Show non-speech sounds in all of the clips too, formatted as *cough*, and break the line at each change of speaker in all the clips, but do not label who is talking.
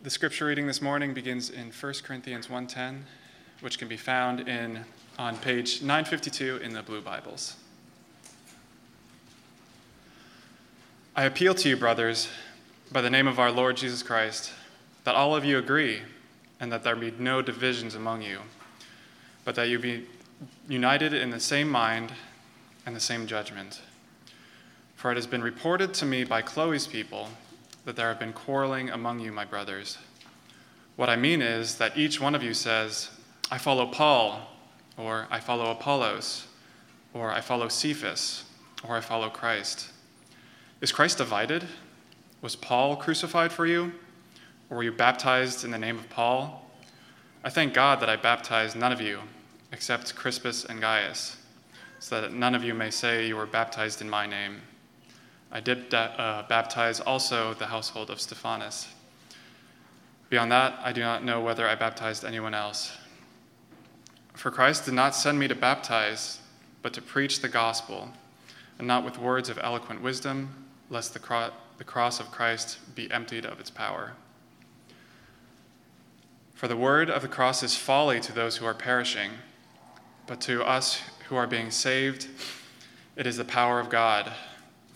The scripture reading this morning begins in 1 Corinthians 1:10, which can be found in on page 952 in the blue Bibles. I appeal to you, brothers, by the name of our Lord Jesus Christ, that all of you agree and that there be no divisions among you, but that you be united in the same mind and the same judgment. For it has been reported to me by Chloe's people that there have been quarreling among you, my brothers. What I mean is that each one of you says, I follow Paul, or I follow Apollos, or I follow Cephas, or I follow Christ. Is Christ divided? Was Paul crucified for you? Or were you baptized in the name of Paul? I thank God that I baptized none of you, except Crispus and Gaius, so that none of you may say you were baptized in my name. I did uh, baptize also the household of Stephanas. Beyond that, I do not know whether I baptized anyone else. For Christ did not send me to baptize, but to preach the gospel, and not with words of eloquent wisdom, lest the, cro- the cross of Christ be emptied of its power. For the word of the cross is folly to those who are perishing, but to us who are being saved, it is the power of God.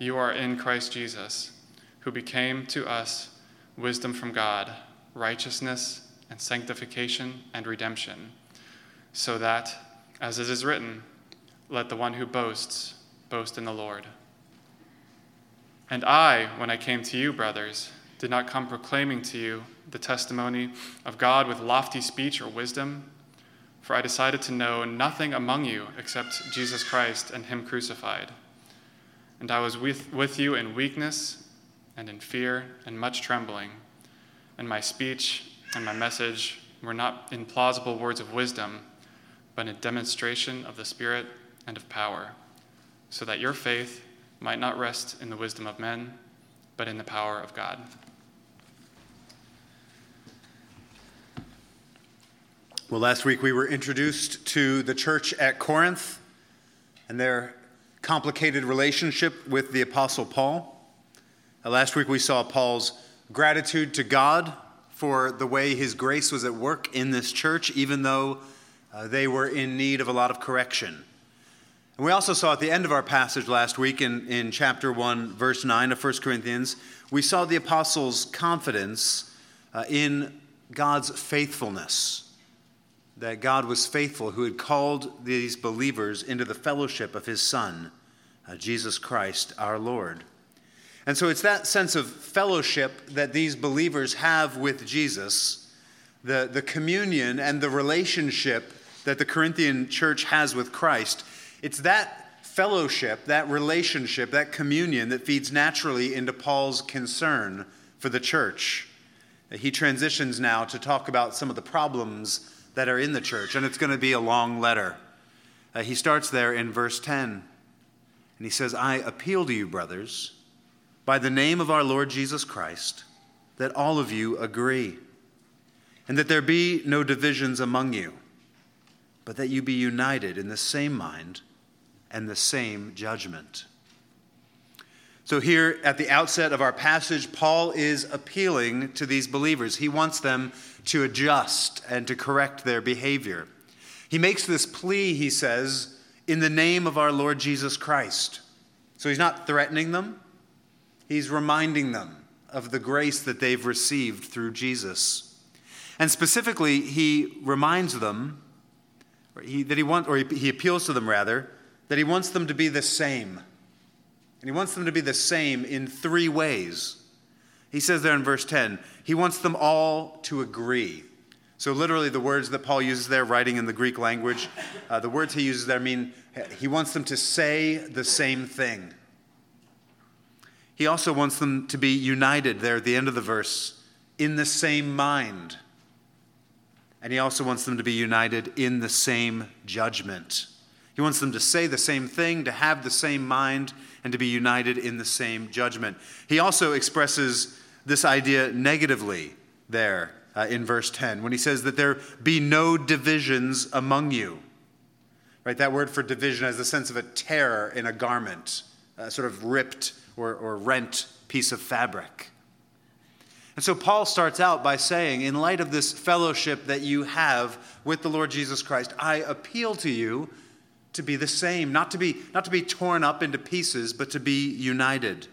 you are in Christ Jesus, who became to us wisdom from God, righteousness and sanctification and redemption, so that, as it is written, let the one who boasts boast in the Lord. And I, when I came to you, brothers, did not come proclaiming to you the testimony of God with lofty speech or wisdom, for I decided to know nothing among you except Jesus Christ and Him crucified. And I was with, with you in weakness and in fear and much trembling. And my speech and my message were not in plausible words of wisdom, but in demonstration of the Spirit and of power, so that your faith might not rest in the wisdom of men, but in the power of God.
Well, last week we were introduced to the church at Corinth and their complicated relationship with the Apostle Paul. Uh, last week we saw Paul's gratitude to God for the way his grace was at work in this church, even though uh, they were in need of a lot of correction. And we also saw at the end of our passage last week in, in chapter 1, verse 9 of 1 Corinthians, we saw the apostles' confidence uh, in God's faithfulness that God was faithful who had called these believers into the fellowship of his Son, uh, Jesus Christ our Lord. And so it's that sense of fellowship that these believers have with Jesus, the, the communion and the relationship that the Corinthian church has with Christ. It's that fellowship, that relationship, that communion that feeds naturally into Paul's concern for the church. He transitions now to talk about some of the problems that are in the church, and it's going to be a long letter. Uh, he starts there in verse 10, and he says, I appeal to you, brothers, by the name of our Lord Jesus Christ, that all of you agree, and that there be no divisions among you, but that you be united in the same mind and the same judgment. So, here at the outset of our passage, Paul is appealing to these believers. He wants them to adjust and to correct their behavior. He makes this plea, he says, in the name of our Lord Jesus Christ. So, he's not threatening them, he's reminding them of the grace that they've received through Jesus. And specifically, he reminds them or he, that he wants, or he, he appeals to them rather, that he wants them to be the same. And he wants them to be the same in three ways. He says there in verse 10, he wants them all to agree. So, literally, the words that Paul uses there, writing in the Greek language, uh, the words he uses there mean he wants them to say the same thing. He also wants them to be united there at the end of the verse, in the same mind. And he also wants them to be united in the same judgment. He wants them to say the same thing, to have the same mind, and to be united in the same judgment. He also expresses this idea negatively there uh, in verse 10 when he says that there be no divisions among you. Right, that word for division has the sense of a tear in a garment, a sort of ripped or, or rent piece of fabric. And so Paul starts out by saying, in light of this fellowship that you have with the Lord Jesus Christ, I appeal to you to be the same, not to be, not to be torn up into pieces, but to be united.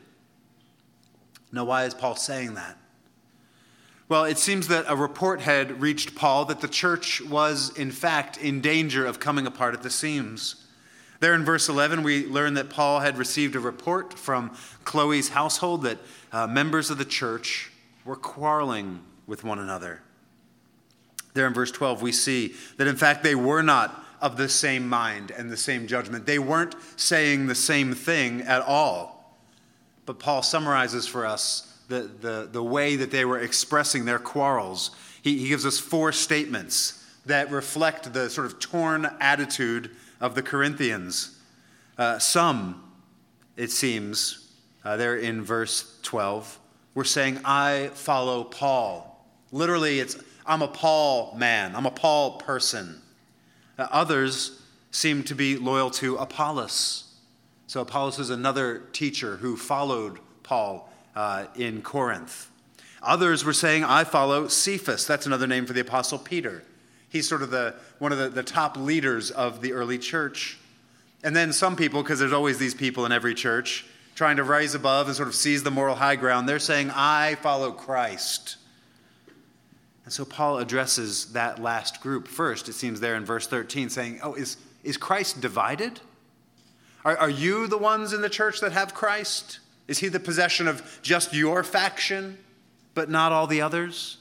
Now, why is Paul saying that? Well, it seems that a report had reached Paul that the church was, in fact, in danger of coming apart at the seams. There in verse 11, we learn that Paul had received a report from Chloe's household that uh, members of the church were quarreling with one another. There in verse 12, we see that in fact they were not of the same mind and the same judgment. They weren't saying the same thing at all. But Paul summarizes for us the, the, the way that they were expressing their quarrels. He, he gives us four statements that reflect the sort of torn attitude of the Corinthians. Uh, some, it seems, uh, there in verse 12, we're saying, I follow Paul. Literally, it's, I'm a Paul man, I'm a Paul person. Uh, others seem to be loyal to Apollos. So, Apollos is another teacher who followed Paul uh, in Corinth. Others were saying, I follow Cephas. That's another name for the Apostle Peter. He's sort of the, one of the, the top leaders of the early church. And then some people, because there's always these people in every church, trying to rise above and sort of seize the moral high ground. They're saying, I follow Christ. And so Paul addresses that last group first, it seems there in verse 13, saying, Oh, is, is Christ divided? Are, are you the ones in the church that have Christ? Is he the possession of just your faction, but not all the others?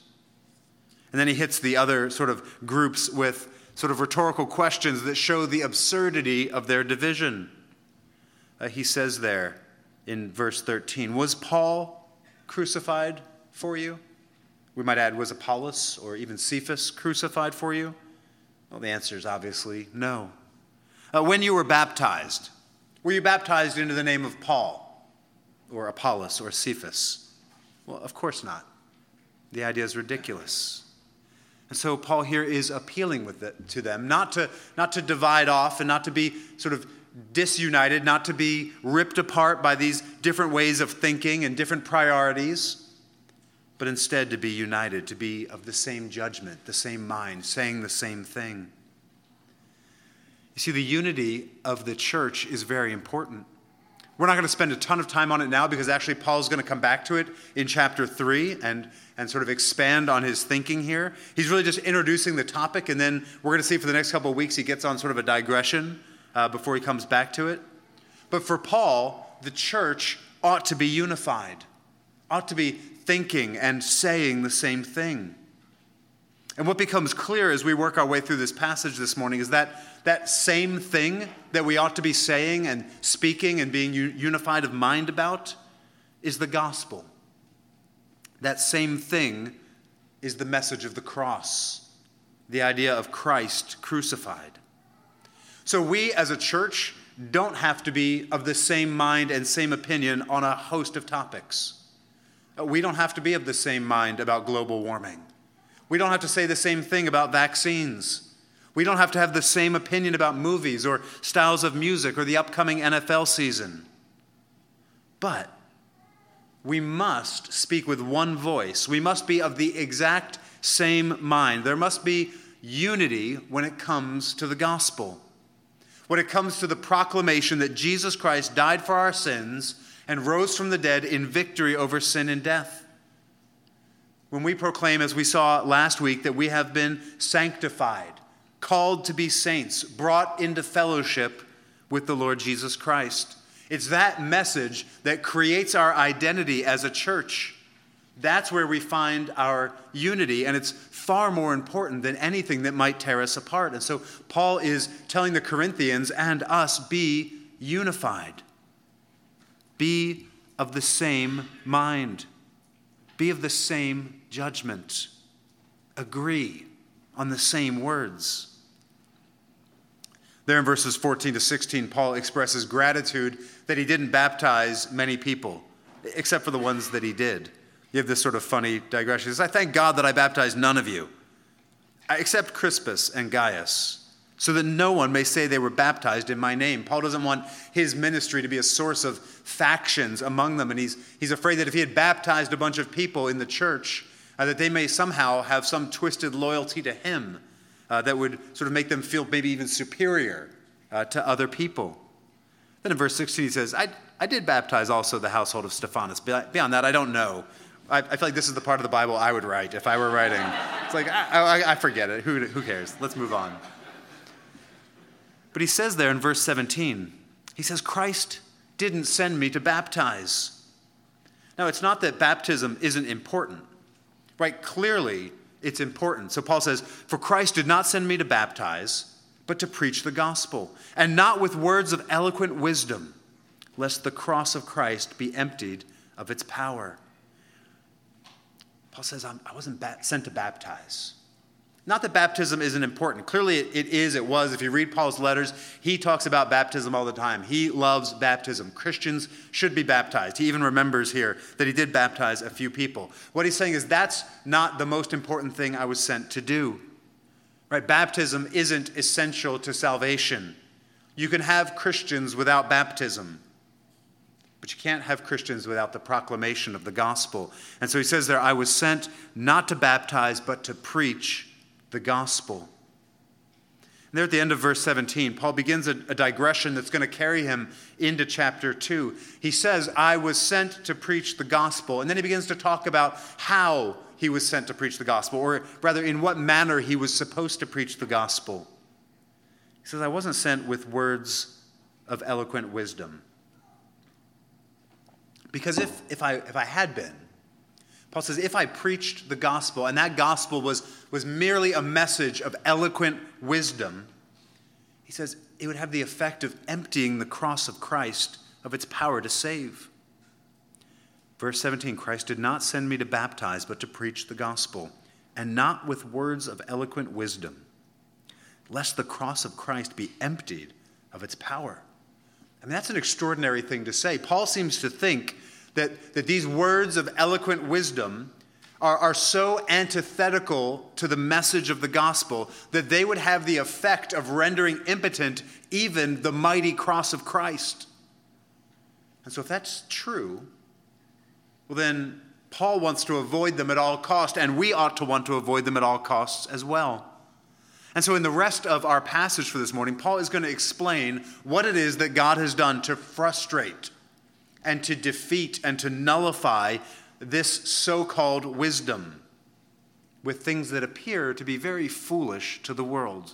And then he hits the other sort of groups with sort of rhetorical questions that show the absurdity of their division. Uh, he says there, in verse 13. Was Paul crucified for you? We might add, was Apollos or even Cephas crucified for you? Well, the answer is obviously no. Uh, when you were baptized, were you baptized into the name of Paul or Apollos or Cephas? Well, of course not. The idea is ridiculous. And so Paul here is appealing with it, to them, not to, not to divide off and not to be sort of disunited, not to be ripped apart by these different ways of thinking and different priorities, but instead to be united, to be of the same judgment, the same mind, saying the same thing. You see, the unity of the church is very important. We're not going to spend a ton of time on it now because actually Paul's going to come back to it in chapter 3 and, and sort of expand on his thinking here. He's really just introducing the topic, and then we're going to see for the next couple of weeks he gets on sort of a digression uh, before he comes back to it. But for Paul, the church ought to be unified, ought to be thinking and saying the same thing. And what becomes clear as we work our way through this passage this morning is that that same thing that we ought to be saying and speaking and being unified of mind about is the gospel. That same thing is the message of the cross, the idea of Christ crucified. So we as a church don't have to be of the same mind and same opinion on a host of topics. We don't have to be of the same mind about global warming. We don't have to say the same thing about vaccines. We don't have to have the same opinion about movies or styles of music or the upcoming NFL season. But we must speak with one voice. We must be of the exact same mind. There must be unity when it comes to the gospel, when it comes to the proclamation that Jesus Christ died for our sins and rose from the dead in victory over sin and death. When we proclaim, as we saw last week, that we have been sanctified called to be saints, brought into fellowship with the Lord Jesus Christ. It's that message that creates our identity as a church. That's where we find our unity, and it's far more important than anything that might tear us apart. And so, Paul is telling the Corinthians and us be unified, be of the same mind, be of the same judgment, agree on the same words. There in verses 14 to 16, Paul expresses gratitude that he didn't baptize many people, except for the ones that he did. You have this sort of funny digression. He says, I thank God that I baptized none of you, uh, except Crispus and Gaius, so that no one may say they were baptized in my name. Paul doesn't want his ministry to be a source of factions among them, and he's, he's afraid that if he had baptized a bunch of people in the church, uh, that they may somehow have some twisted loyalty to him uh, that would sort of make them feel maybe even superior uh, to other people. Then in verse 16, he says, I, I did baptize also the household of Stephanas. Beyond that, I don't know. I, I, feel like this is the part of the Bible I would write if I were writing. It's like, I, I, I forget it. Who, who cares? Let's move on. But he says there in verse 17, he says, Christ didn't send me to baptize. Now, it's not that baptism isn't important, right? Clearly, it's important. So Paul says, For Christ did not send me to baptize, but to preach the gospel, and not with words of eloquent wisdom, lest the cross of Christ be emptied of its power. Paul says, I wasn't sent to baptize. Not that baptism isn't important. Clearly, it is, it was. If you read Paul's letters, he talks about baptism all the time. He loves baptism. Christians should be baptized. He even remembers here that he did baptize a few people. What he's saying is that's not the most important thing I was sent to do. Right? Baptism isn't essential to salvation. You can have Christians without baptism, but you can't have Christians without the proclamation of the gospel. And so he says there, I was sent not to baptize, but to preach the gospel. And there at the end of verse 17, Paul begins a, a digression that's going to carry him into chapter 2. He says, I was sent to preach the gospel. And then he begins to talk about how he was sent to preach the gospel, or rather, in what manner he was supposed to preach the gospel. He says, I wasn't sent with words of eloquent wisdom. Because if, if, I, if I had been, Paul says, if I preached the gospel and that gospel was, was merely a message of eloquent wisdom, he says it would have the effect of emptying the cross of Christ of its power to save. Verse 17 Christ did not send me to baptize, but to preach the gospel, and not with words of eloquent wisdom, lest the cross of Christ be emptied of its power. I mean, that's an extraordinary thing to say. Paul seems to think that, that these words of eloquent wisdom are, are so antithetical to the message of the gospel that they would have the effect of rendering impotent even the mighty cross of Christ. And so, if that's true, well, then Paul wants to avoid them at all cost, and we ought to want to avoid them at all costs as well. And so, in the rest of our passage for this morning, Paul is going to explain what it is that God has done to frustrate and to defeat and to nullify this so called wisdom with things that appear to be very foolish to the world.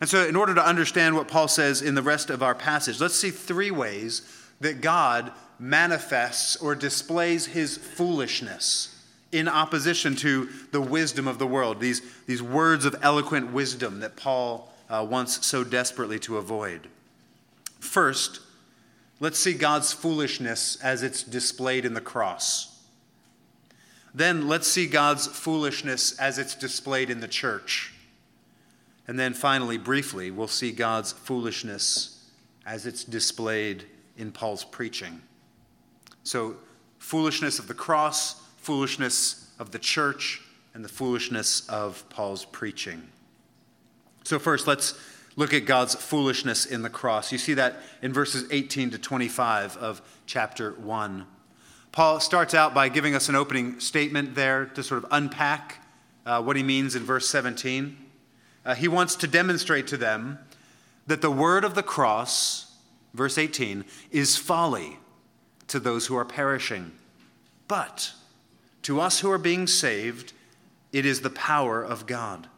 And so, in order to understand what Paul says in the rest of our passage, let's see three ways that God manifests or displays his foolishness in opposition to the wisdom of the world, these, these words of eloquent wisdom that Paul uh, wants so desperately to avoid. First, Let's see God's foolishness as it's displayed in the cross. Then let's see God's foolishness as it's displayed in the church. And then finally, briefly, we'll see God's foolishness as it's displayed in Paul's preaching. So, foolishness of the cross, foolishness of the church, and the foolishness of Paul's preaching. So, first, let's look at God's foolishness in the cross. You see that in verses 18 to 25 of chapter 1. Paul starts out by giving us an opening statement there to sort of unpack uh, what he means in verse 17. Uh, he wants to demonstrate to them that the word of the cross, verse 18, is folly to those who are perishing. But to us who are being saved, it is the power of God.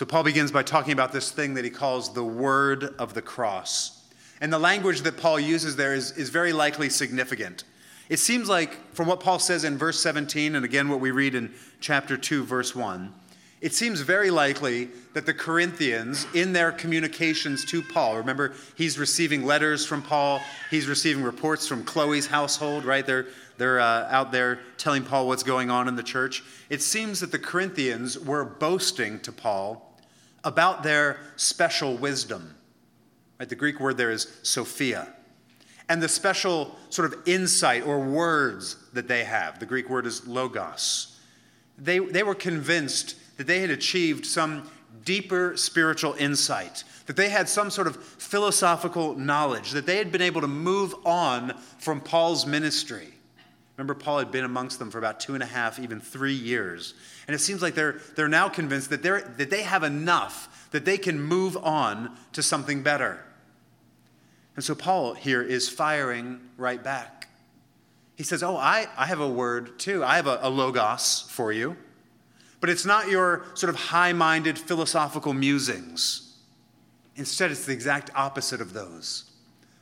So Paul begins by talking about this thing that he calls the word of the cross. And the language that Paul uses there is, is very likely significant. It seems like, from what Paul says in verse 17, and again what we read in chapter 2, verse 1, it seems very likely that the Corinthians, in their communications to Paul, remember, he's receiving letters from Paul, he's receiving reports from Chloe's household, right? They're, they're uh, out there telling Paul what's going on in the church. It seems that the Corinthians were boasting to Paul about their special wisdom. Right? The Greek word there is Sophia. And the special sort of insight or words that they have. The Greek word is logos. They, they were convinced that they had achieved some deeper spiritual insight, that they had some sort of philosophical knowledge, that they had been able to move on from Paul's ministry. Remember, Paul had been amongst them for about two and a half, even three years. And it seems like they're, they're now convinced that, they're, that they have enough that they can move on to something better. And so Paul here is firing right back. He says, Oh, I, I have a word too. I have a, a logos for you. But it's not your sort of high minded philosophical musings. Instead, it's the exact opposite of those.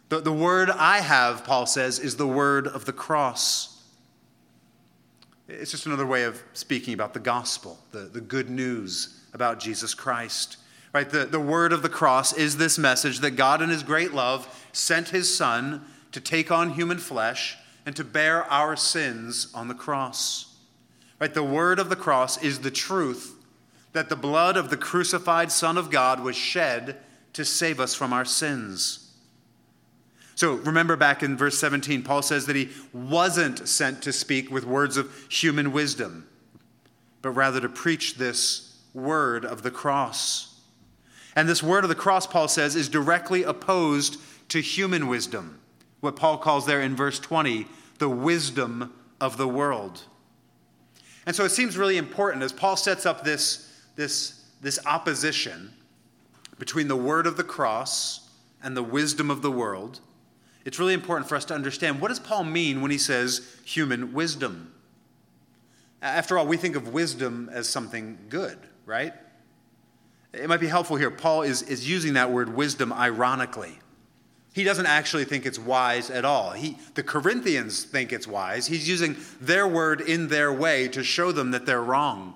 The, the word I have, Paul says, is the word of the cross. It's just another way of speaking about the gospel, the, the good news about Jesus Christ. Right? The, the word of the cross is this message that God, in his great love, sent his Son to take on human flesh and to bear our sins on the cross. Right? The word of the cross is the truth that the blood of the crucified Son of God was shed to save us from our sins. So remember back in verse 17, Paul says that he wasn't sent to speak with words of human wisdom, but rather to preach this word of the cross. And this word of the cross, Paul says, is directly opposed to human wisdom, what Paul calls there in verse 20, the wisdom of the world. And so it seems really important as Paul sets up this, this, this opposition between the word of the cross and the wisdom of the world it's really important for us to understand what does Paul mean when he says human wisdom? After all, we think of wisdom as something good, right? It might be helpful here. Paul is, is using that word wisdom ironically. He doesn't actually think it's wise at all. He, the Corinthians think it's wise. He's using their word in their way to show them that they're wrong.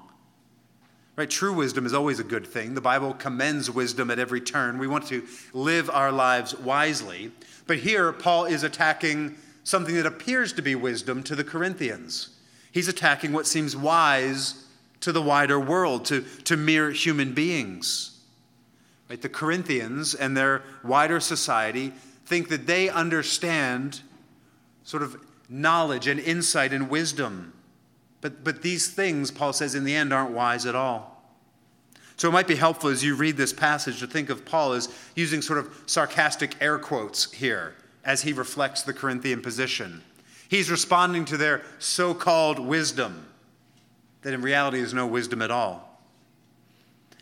Right? True wisdom is always a good thing. The Bible commends wisdom at every turn. We want to live our lives wisely. But here, Paul is attacking something that appears to be wisdom to the Corinthians. He's attacking what seems wise to the wider world, to, to mere human beings. Right? The Corinthians and their wider society think that they understand sort of knowledge and insight and wisdom. But, but these things, Paul says, in the end aren't wise at all. So it might be helpful as you read this passage to think of Paul as using sort of sarcastic air quotes here as he reflects the Corinthian position. He's responding to their so called wisdom that in reality is no wisdom at all.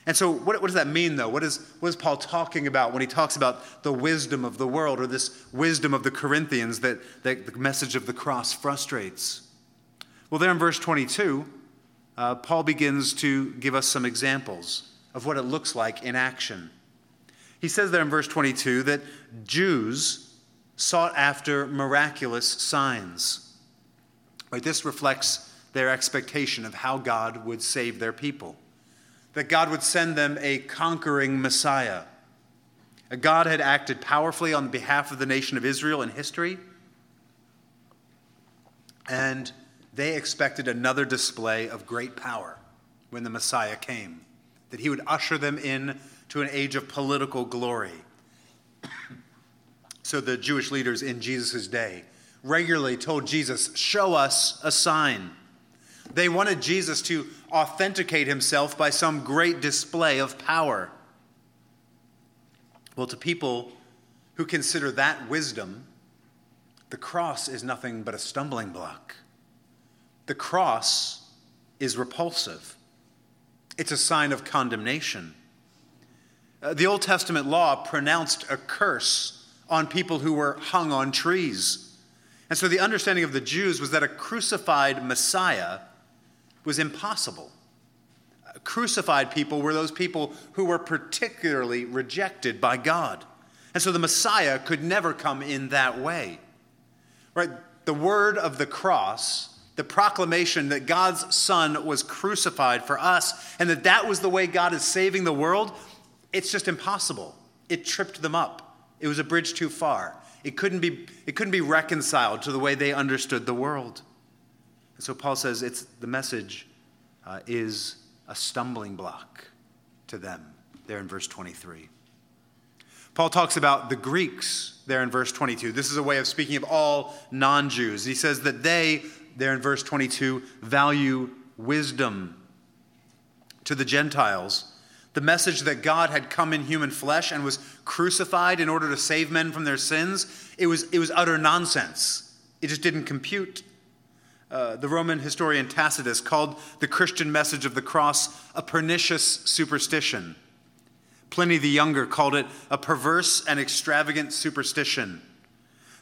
And so, what, what, does that mean, though? What is, what is Paul talking about when he talks about the wisdom of the world or this wisdom of the Corinthians that, that the message of the cross frustrates? Well, there in verse 22, uh, Paul begins to give us some examples of what it looks like in action. He says there in verse 22 that Jews sought after miraculous signs. Right, this reflects their expectation of how God would save their people, that God would send them a conquering Messiah. God had acted powerfully on behalf of the nation of Israel in history, and they expected another display of great power when the Messiah came that he would usher them in to an age of political glory. so the Jewish leaders in Jesus' day regularly told Jesus, Show us a sign. They wanted Jesus to authenticate himself by some great display of power. Well, to people who consider that wisdom, the cross is nothing but a stumbling block. The cross is repulsive, it's a sign of condemnation. Uh, the Old Testament law pronounced a curse on people who were hung on trees. And so the understanding of the Jews was that a crucified Messiah was impossible. Uh, crucified people were those people who were particularly rejected by God. And so the Messiah could never come in that way. Right? The word of the cross, the proclamation that God's Son was crucified for us and that that was the way God is saving the world, it's just impossible. It tripped them up. It was a bridge too far. It couldn't be, it couldn't be reconciled to the way they understood the world. And so Paul says it's, the message uh, is a stumbling block to them, there in verse 23. Paul talks about the Greeks there in verse 22. This is a way of speaking of all non Jews. He says that they, there in verse 22, value wisdom. To the Gentiles, the message that God had come in human flesh and was crucified in order to save men from their sins, it was, it was utter nonsense. It just didn't compute. Uh, the Roman historian Tacitus called the Christian message of the cross a pernicious superstition. Pliny the Younger called it a perverse and extravagant superstition.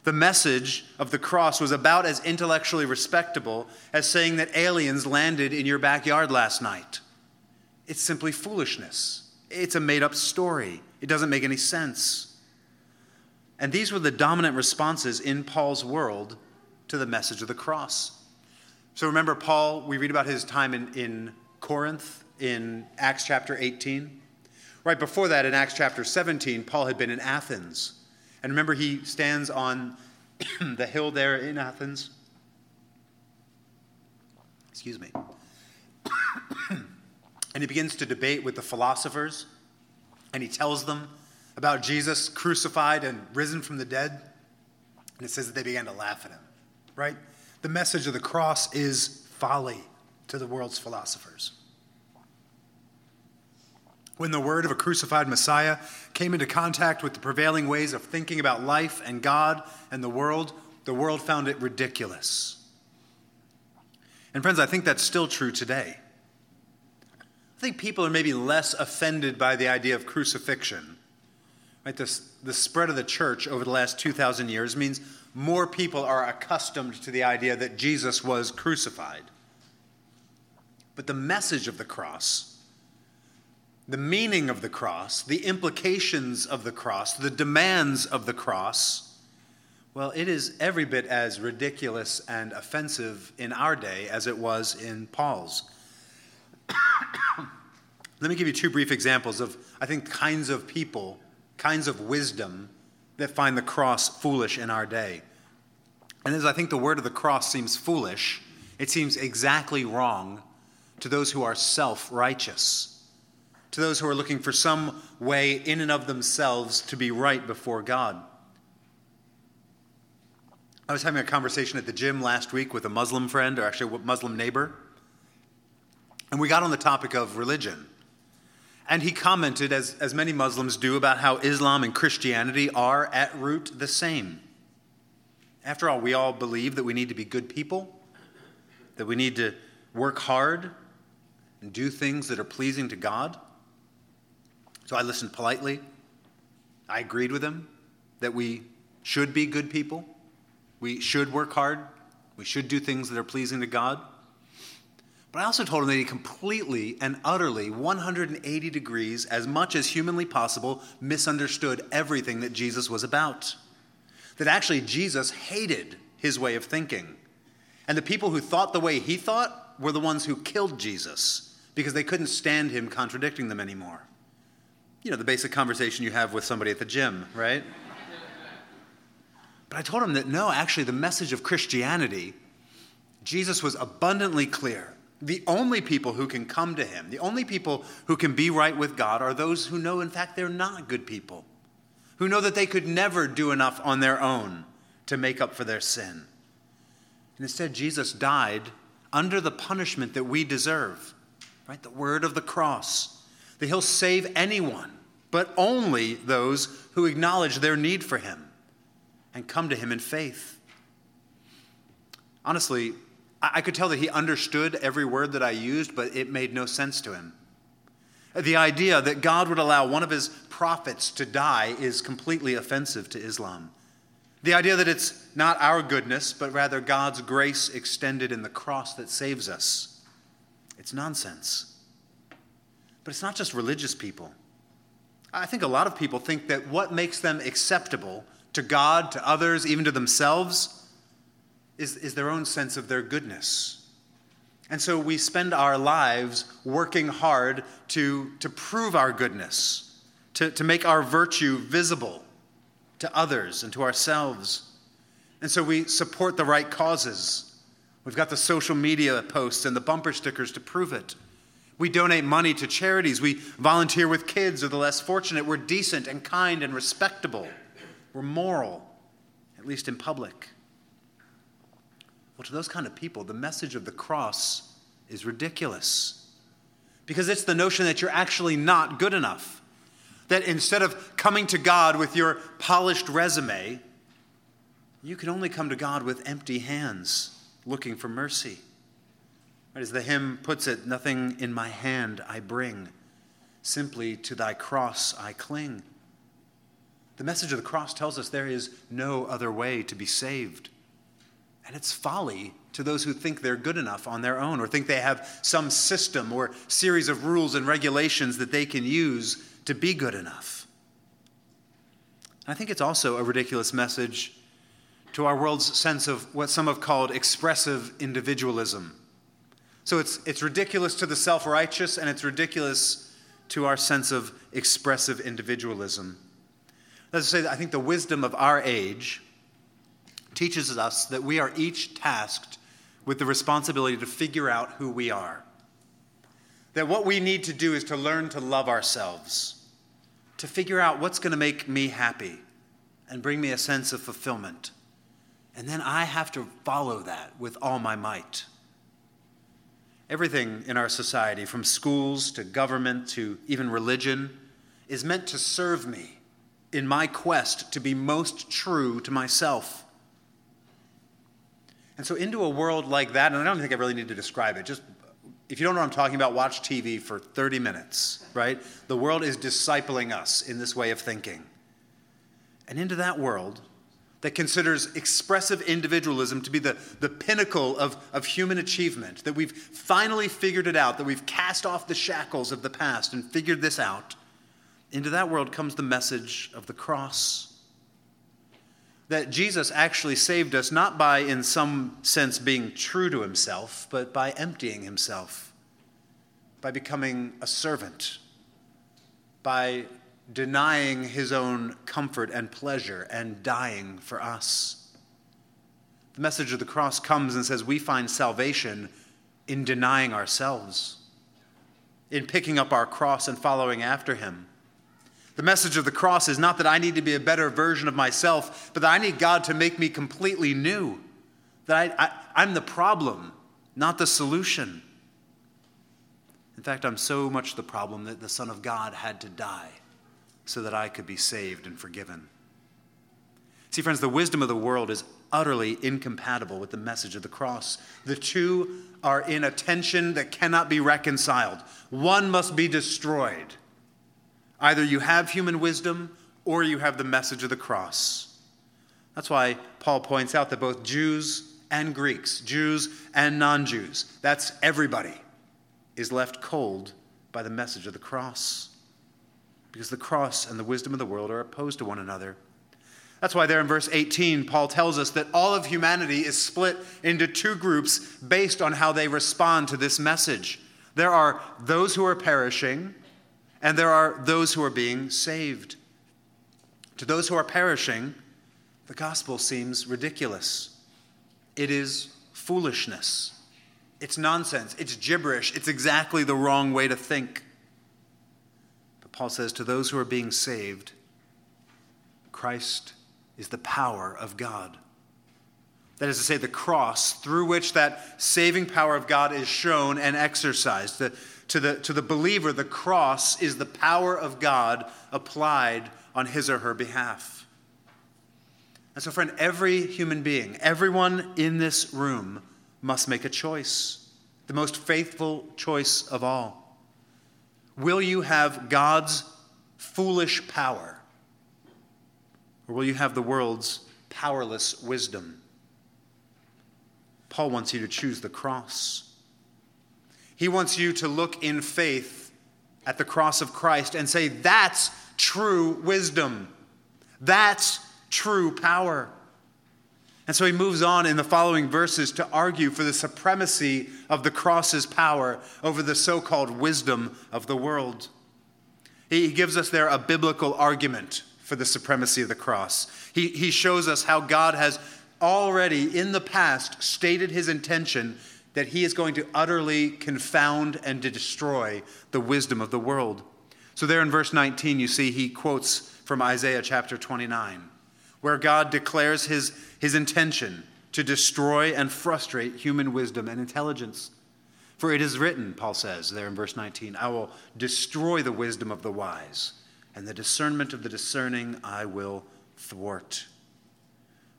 The message of the cross was about as intellectually respectable as saying that aliens landed in your backyard last night. It's simply foolishness. It's a made up story. It doesn't make any sense. And these were the dominant responses in Paul's world to the message of the cross. So remember, Paul, we read about his time in, in Corinth in Acts chapter 18. Right before that, in Acts chapter 17, Paul had been in Athens. And remember, he stands on *clears throat* the hill there in Athens. Excuse me. *clears throat* and he begins to debate with the philosophers. And he tells them about Jesus crucified and risen from the dead. And it says that they began to laugh at him, right? The message of the cross is folly to the world's philosophers when the word of a crucified Messiah came into contact with the prevailing ways of thinking about life and God and the world, the world found it ridiculous. And friends, I think that's still true today. I think people are maybe less offended by the idea of crucifixion. Right? This, the spread of the church over the last 2,000 years means more people are accustomed to the idea that Jesus was crucified. But the message of the cross, the meaning of the cross, the implications of the cross, the demands of the cross, well, it is every bit as ridiculous and offensive in our day as it was in Paul's. *coughs* Let me give you two brief examples of, I think, kinds of people, kinds of wisdom that find the cross foolish in our day. And as I think the word of the cross seems foolish, it seems exactly wrong to those who are self righteous to those who are looking for some way in and of themselves to be right before God. I was having a conversation at the gym last week with a Muslim friend, or actually a Muslim neighbor, and we got on the topic of religion. And he commented, as, as many Muslims do, about how Islam and Christianity are at root the same. After all, we all believe that we need to be good people, that we need to work hard and do things that are pleasing to God. So I listened politely. I agreed with him that we should be good people. We should work hard. We should do things that are pleasing to God. But I also told him that he completely and utterly, 180 degrees, as much as humanly possible, misunderstood everything that Jesus was about. That actually Jesus hated his way of thinking. And the people who thought the way he thought were the ones who killed Jesus because they couldn't stand him contradicting them anymore you know, the basic conversation you have with somebody at the gym, right? But I told him that no, actually, the message of Christianity, Jesus was abundantly clear. The only people who can come to him, the only people who can be right with God are those who know, in fact, they're not good people, who know that they could never do enough on their own to make up for their sin. And instead, Jesus died under the punishment that we deserve, right? The word of the cross, that he'll save anyone, but only those who acknowledge their need for him and come to him in faith. Honestly, I could tell that he understood every word that I used, but it made no sense to him. The idea that God would allow one of his prophets to die is completely offensive to Islam. The idea that it's not our goodness, but rather God's grace extended in the cross that saves us. It's nonsense. But it's not just religious people. I think a lot of people think that what makes them acceptable to God, to others, even to themselves, is, is their own sense of their goodness. And so we spend our lives working hard to, to prove our goodness, to, to make our virtue visible to others and to ourselves. And so we support the right causes. We've got the social media posts and the bumper stickers to prove it. We donate money to charities. We volunteer with kids or the less fortunate. We're decent and kind and respectable. We're moral, at least in public. Well, to those kind of people, the message of the cross is ridiculous because it's the notion that you're actually not good enough that instead of coming to God with your polished resume, you can only come to God with empty hands, looking for mercy. As the hymn puts it, nothing in my hand I bring, simply to thy cross I cling. The message of the cross tells us there is no other way to be saved. And it's folly to those who think they're good enough on their own or think they have some system or series of rules and regulations that they can use to be good enough. I think it's also a ridiculous message to our world's sense of what some have called expressive individualism. So it's, it's ridiculous to the self righteous, and it's ridiculous to our sense of expressive individualism. Let's say that I think the wisdom of our age teaches us that we are each tasked with the responsibility to figure out who we are. That what we need to do is to learn to love ourselves to figure out what's going to make me happy and bring me a sense of fulfillment. And then I have to follow that with all my might. Everything in our society, from schools to government to even religion, is meant to serve me in my quest to be most true to myself. And so, into a world like that, and I don't think I really need to describe it, just if you don't know what I'm talking about, watch TV for 30 minutes, right? The world is discipling us in this way of thinking. And into that world that considers expressive individualism to be the, the pinnacle of, of human achievement, that we've finally figured it out, that we've cast off the shackles of the past and figured this out, into that world comes the message of the cross. That Jesus actually saved us not by, in some sense, being true to himself, but by emptying himself by becoming a servant, by denying his own comfort and pleasure and dying for us. The message of the cross comes and says we find salvation in denying ourselves, in picking up our cross and following after him. The message of the cross is not that I need to be a better version of myself, but that I need God to make me completely new. That I, I, I'm the problem, not the solution. In fact, I'm so much the problem that the Son of God had to die so that I could be saved and forgiven. See, friends, the wisdom of the world is utterly incompatible with the message of the cross. The two are in a tension that cannot be reconciled. One must be destroyed. Either you have human wisdom or you have the message of the cross. That's why Paul points out that both Jews and Greeks, Jews and non Jews, that's everybody, is left cold by the message of the cross. Because the cross and the wisdom of the world are opposed to one another. That's why, there in verse 18, Paul tells us that all of humanity is split into two groups based on how they respond to this message. There are those who are perishing, and there are those who are being saved. To those who are perishing, the gospel seems ridiculous. It is foolishness. It's nonsense. It's gibberish. It's exactly the wrong way to think. Paul says to those who are being saved, Christ is the power of God. That is to say, the cross through which that saving power of God is shown and exercised. The, to, the, to the believer, the cross is the power of God applied on his or her behalf. And so, friend, every human being, everyone in this room must make a choice, the most faithful choice of all. Will you have God's foolish power, or will you have the world's powerless wisdom? Paul wants you to choose the cross. He wants you to look in faith at the cross of Christ and say, That's true wisdom. That's true power. And so he moves on in the following verses to argue for the supremacy of the cross's power over the so called wisdom of the world. He gives us there a biblical argument for the supremacy of the cross. He, he shows us how God has already in the past stated his intention that he is going to utterly confound and to destroy the wisdom of the world. So, there in verse 19, you see he quotes from Isaiah chapter 29, where God declares his, his intention to destroy and frustrate human wisdom and intelligence. For it is written, Paul says there in verse 19, I will destroy the wisdom of the wise, and the discernment of the discerning I will thwart.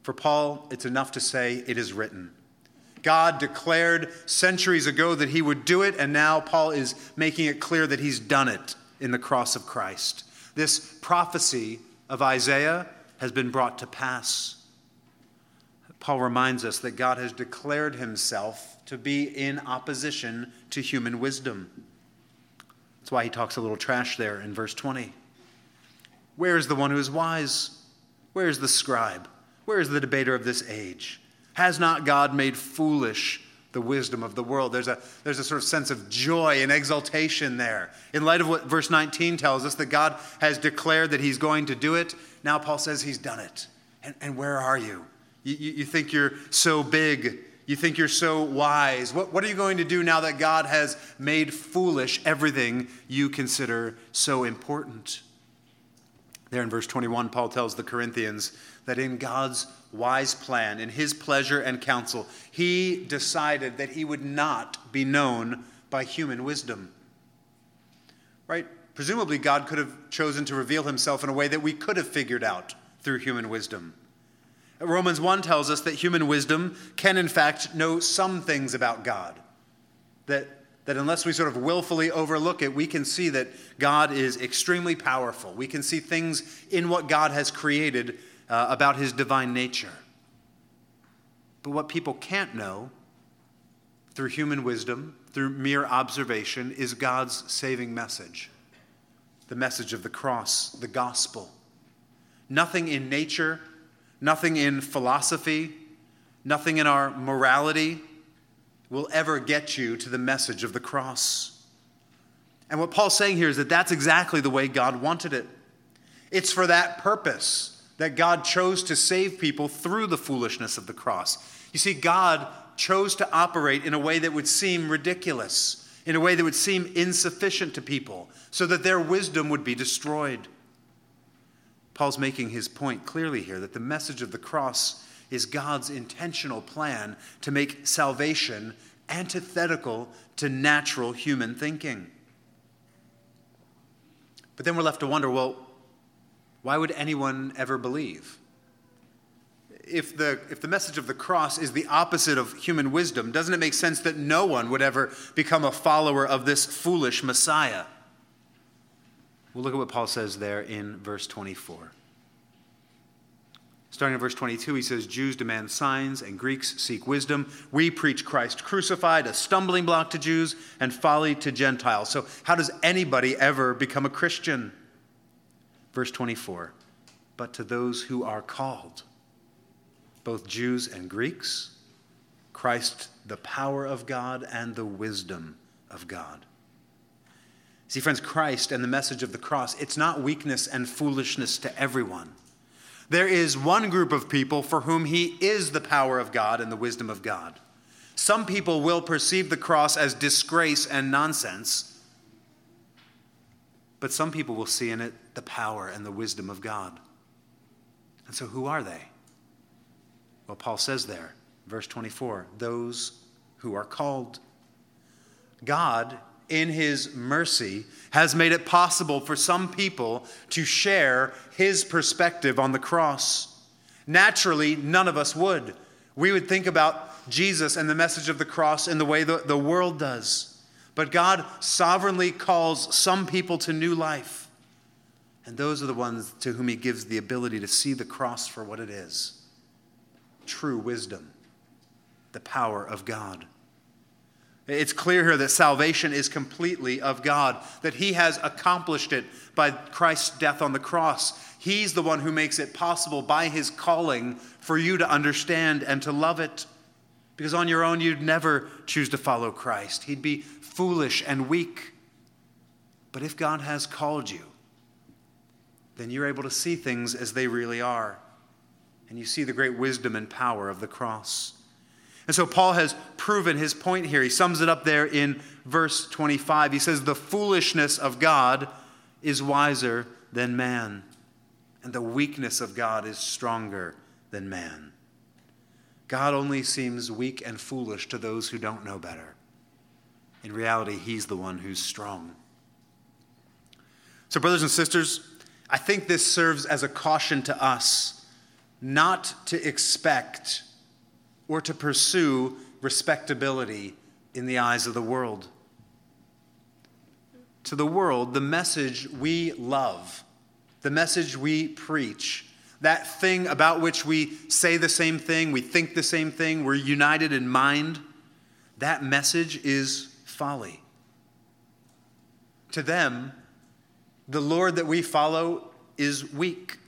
For Paul, it's enough to say, It is written. God declared centuries ago that he would do it, and now Paul is making it clear that he's done it in the cross of Christ. This prophecy of Isaiah has been brought to pass. Paul reminds us that God has declared himself to be in opposition to human wisdom. That's why he talks a little trash there in verse 20. Where is the one who is wise? Where is the scribe? Where is the debater of this age? Has not God made foolish the wisdom of the world? There's a, there's a sort of sense of joy and exultation there. In light of what verse 19 tells us, that God has declared that he's going to do it, now Paul says he's done it. And, and where are you? You, you? you think you're so big. You think you're so wise. What, what are you going to do now that God has made foolish everything you consider so important? There in verse 21, Paul tells the Corinthians that in God's wise plan, in his pleasure and counsel, he decided that he would not be known by human wisdom. Right? Presumably, God could have chosen to reveal himself in a way that we could have figured out through human wisdom. Romans 1 tells us that human wisdom can, in fact, know some things about God. That, that unless we sort of willfully overlook it, we can see that God is extremely powerful. We can see things in what God has created uh, about his divine nature. But what people can't know through human wisdom, through mere observation, is God's saving message the message of the cross, the gospel. Nothing in nature, nothing in philosophy, nothing in our morality will ever get you to the message of the cross. And what Paul's saying here is that that's exactly the way God wanted it. It's for that purpose that God chose to save people through the foolishness of the cross. You see, God chose to operate in a way that would seem ridiculous, in a way that would seem insufficient to people, so that their wisdom would be destroyed. Paul's making his point clearly here that the message of the cross is God's intentional plan to make salvation antithetical to natural human thinking. But then we're left to wonder well, why would anyone ever believe? If the, if the message of the cross is the opposite of human wisdom, doesn't it make sense that no one would ever become a follower of this foolish Messiah? Well, look at what Paul says there in verse 24. Starting in verse 22, he says, Jews demand signs and Greeks seek wisdom. We preach Christ crucified, a stumbling block to Jews and folly to Gentiles. So, how does anybody ever become a Christian? Verse 24 But to those who are called, both Jews and Greeks, Christ, the power of God and the wisdom of God. See, friends, Christ and the message of the cross, it's not weakness and foolishness to everyone. There is one group of people for whom he is the power of God and the wisdom of God. Some people will perceive the cross as disgrace and nonsense. But some people will see in it the power and the wisdom of God. And so, who are they? Well, Paul says there Verse 24 those who are called. God, in his mercy, has made it possible for some people to share his perspective on the cross. Naturally, none of us would. We would think about Jesus and the message of the cross in the way the, the world does. But God sovereignly calls some people to new life. And those are the ones to whom he gives the ability to see the cross for what it is true wisdom, the power of God. It's clear here that salvation is completely of God, that He has accomplished it by Christ's death on the cross. He's the one who makes it possible by His calling for you to understand and to love it. Because on your own, you'd never choose to follow Christ. He'd be foolish and weak. But if God has called you, then you're able to see things as they really are. And you see the great wisdom and power of the cross. And so Paul has proven his point here. He sums it up there in verse 25. He says, The foolishness of God is wiser than man, and the weakness of God is stronger than man. God only seems weak and foolish to those who don't know better. In reality, he's the one who's strong. So, brothers and sisters, I think this serves as a caution to us not to expect or to pursue respectability in the eyes of the world. To the world, the message we love, the message we preach, that thing about which we say the same thing, we think the same thing, we're united in mind, that message is folly. To them, the Lord that we follow is weak.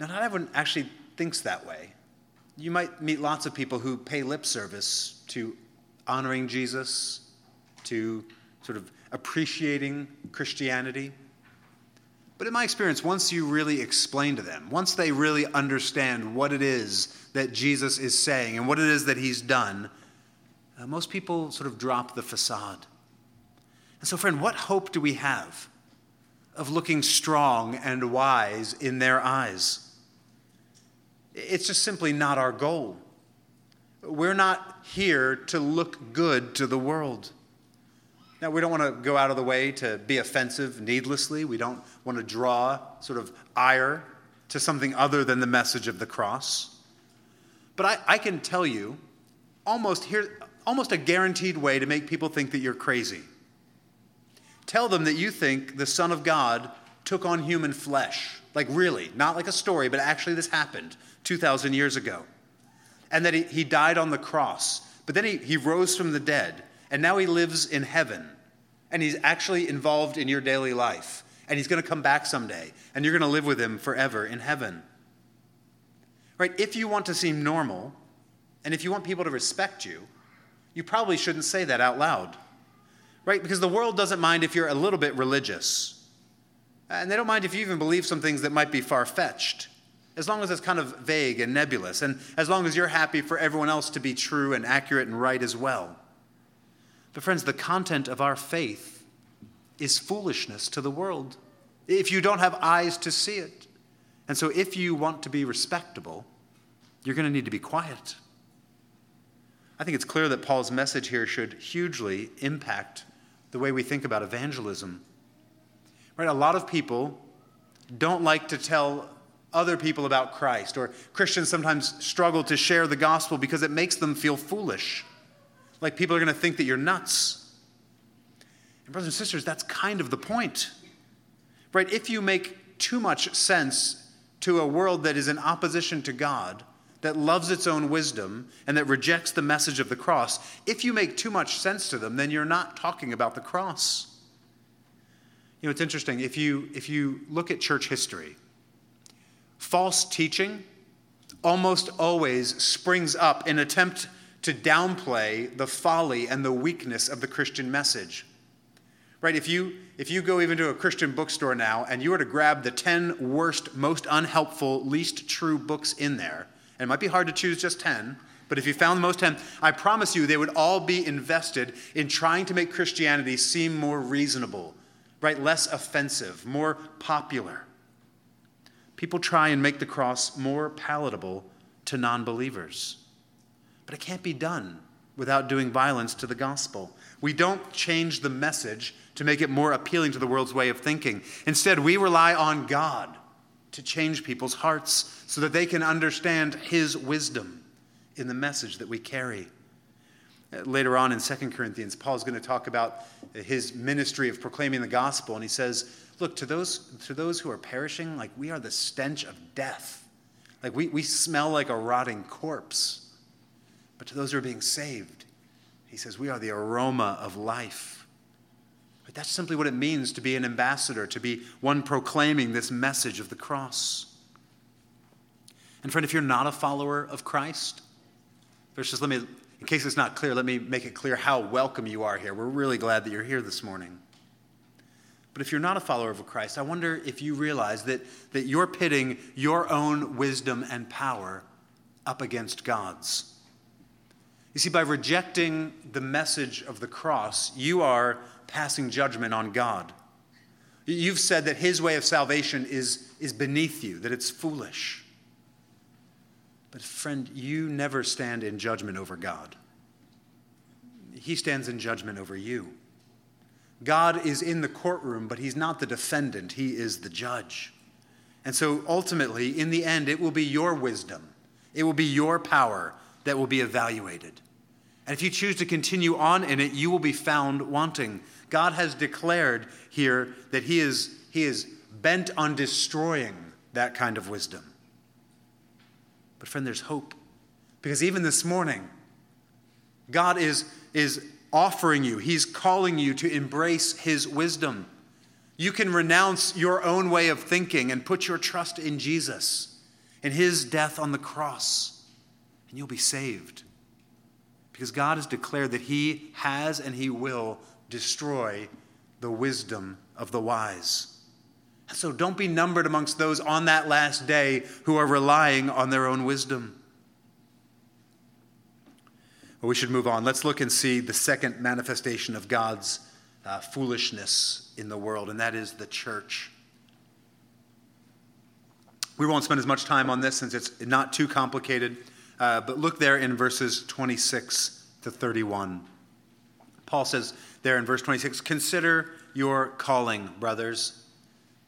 Now, not everyone actually thinks that way you might meet lots of people who pay lip service to honoring Jesus, to sort of appreciating Christianity. But in my experience, once you really explain to them, once they really understand what it is that Jesus is saying and what it is that he's done, uh, most people sort of drop the facade. And so, friend, what hope do we have of looking strong and wise in their eyes? It's just simply not our goal. We're not here to look good to the world. Now, we don't want to go out of the way to be offensive needlessly. We don't want to draw sort of ire to something other than the message of the cross. But I, I can tell you almost here, almost a guaranteed way to make people think that you're crazy. Tell them that you think the Son of God took on human flesh. Like, really, not like a story, but actually, this happened 2,000 years ago. And that he, he died on the cross, but then he, he rose from the dead, and now he lives in heaven. And he's actually involved in your daily life. And he's going to come back someday, and you're going to live with him forever in heaven. Right? If you want to seem normal, and if you want people to respect you, you probably shouldn't say that out loud. Right? Because the world doesn't mind if you're a little bit religious. And they don't mind if you even believe some things that might be far fetched as long as it's kind of vague and nebulous, and as long as you're happy for everyone else to be true and accurate and right as well. But, friends, the content of our faith is foolishness to the world if you don't have eyes to see it. And so, if you want to be respectable, you're going to need to be quiet. I think it's clear that Paul's message here should hugely impact the way we think about evangelism. Right? A lot of people don't like to tell other people about Christ, or Christians sometimes struggle to share the gospel because it makes them feel foolish. Like people are going to think that you're nuts. And, brothers and sisters, that's kind of the point. Right? If you make too much sense to a world that is in opposition to God, that loves its own wisdom, and that rejects the message of the cross, if you make too much sense to them, then you're not talking about the cross. You know, it's interesting. If you, if you look at church history, False teaching almost always springs up in attempt to downplay the folly and the weakness of the Christian message. Right? If you if you go even to a Christian bookstore now and you were to grab the 10 worst, most unhelpful, least true books in there, and it might be hard to choose just 10, but if you found the most 10, I promise you they would all be invested in trying to make Christianity seem more reasonable, right? Less offensive, more popular people try and make the cross more palatable to non believers. But it can't be done without doing violence to the gospel. We don't change the message to make it more appealing to the world's way of thinking. Instead, we rely on God to change people's hearts so that they can understand His wisdom in the message that we carry. Later on in 2 Corinthians, Paul's going to talk about his ministry of proclaiming the gospel, and he says, Look, to those, to those who are perishing, like we are the stench of death. Like we, we smell like a rotting corpse. But to those who are being saved, he says, we are the aroma of life. But that's simply what it means to be an ambassador, to be one proclaiming this message of the cross. And friend, if you're not a follower of Christ, first let me, in case it's not clear, let me make it clear how welcome you are here. We're really glad that you're here this morning. But if you're not a follower of Christ, I wonder if you realize that, that you're pitting your own wisdom and power up against God's. You see, by rejecting the message of the cross, you are passing judgment on God. You've said that his way of salvation is, is beneath you, that it's foolish. But, friend, you never stand in judgment over God, He stands in judgment over you. God is in the courtroom, but he's not the defendant, he is the judge. And so ultimately, in the end, it will be your wisdom, it will be your power that will be evaluated. And if you choose to continue on in it, you will be found wanting. God has declared here that he is, he is bent on destroying that kind of wisdom. But, friend, there's hope. Because even this morning, God is, is offering you, He's calling you to embrace His wisdom. You can renounce your own way of thinking and put your trust in Jesus and His death on the cross, and you'll be saved. Because God has declared that He has and He will destroy the wisdom of the wise. So don't be numbered amongst those on that last day who are relying on their own wisdom. Well, we should move on. Let's look and see the second manifestation of God's uh, foolishness in the world, and that is the church. We won't spend as much time on this since it's not too complicated, uh, but look there in verses 26 to 31. Paul says there in verse 26 Consider your calling, brothers.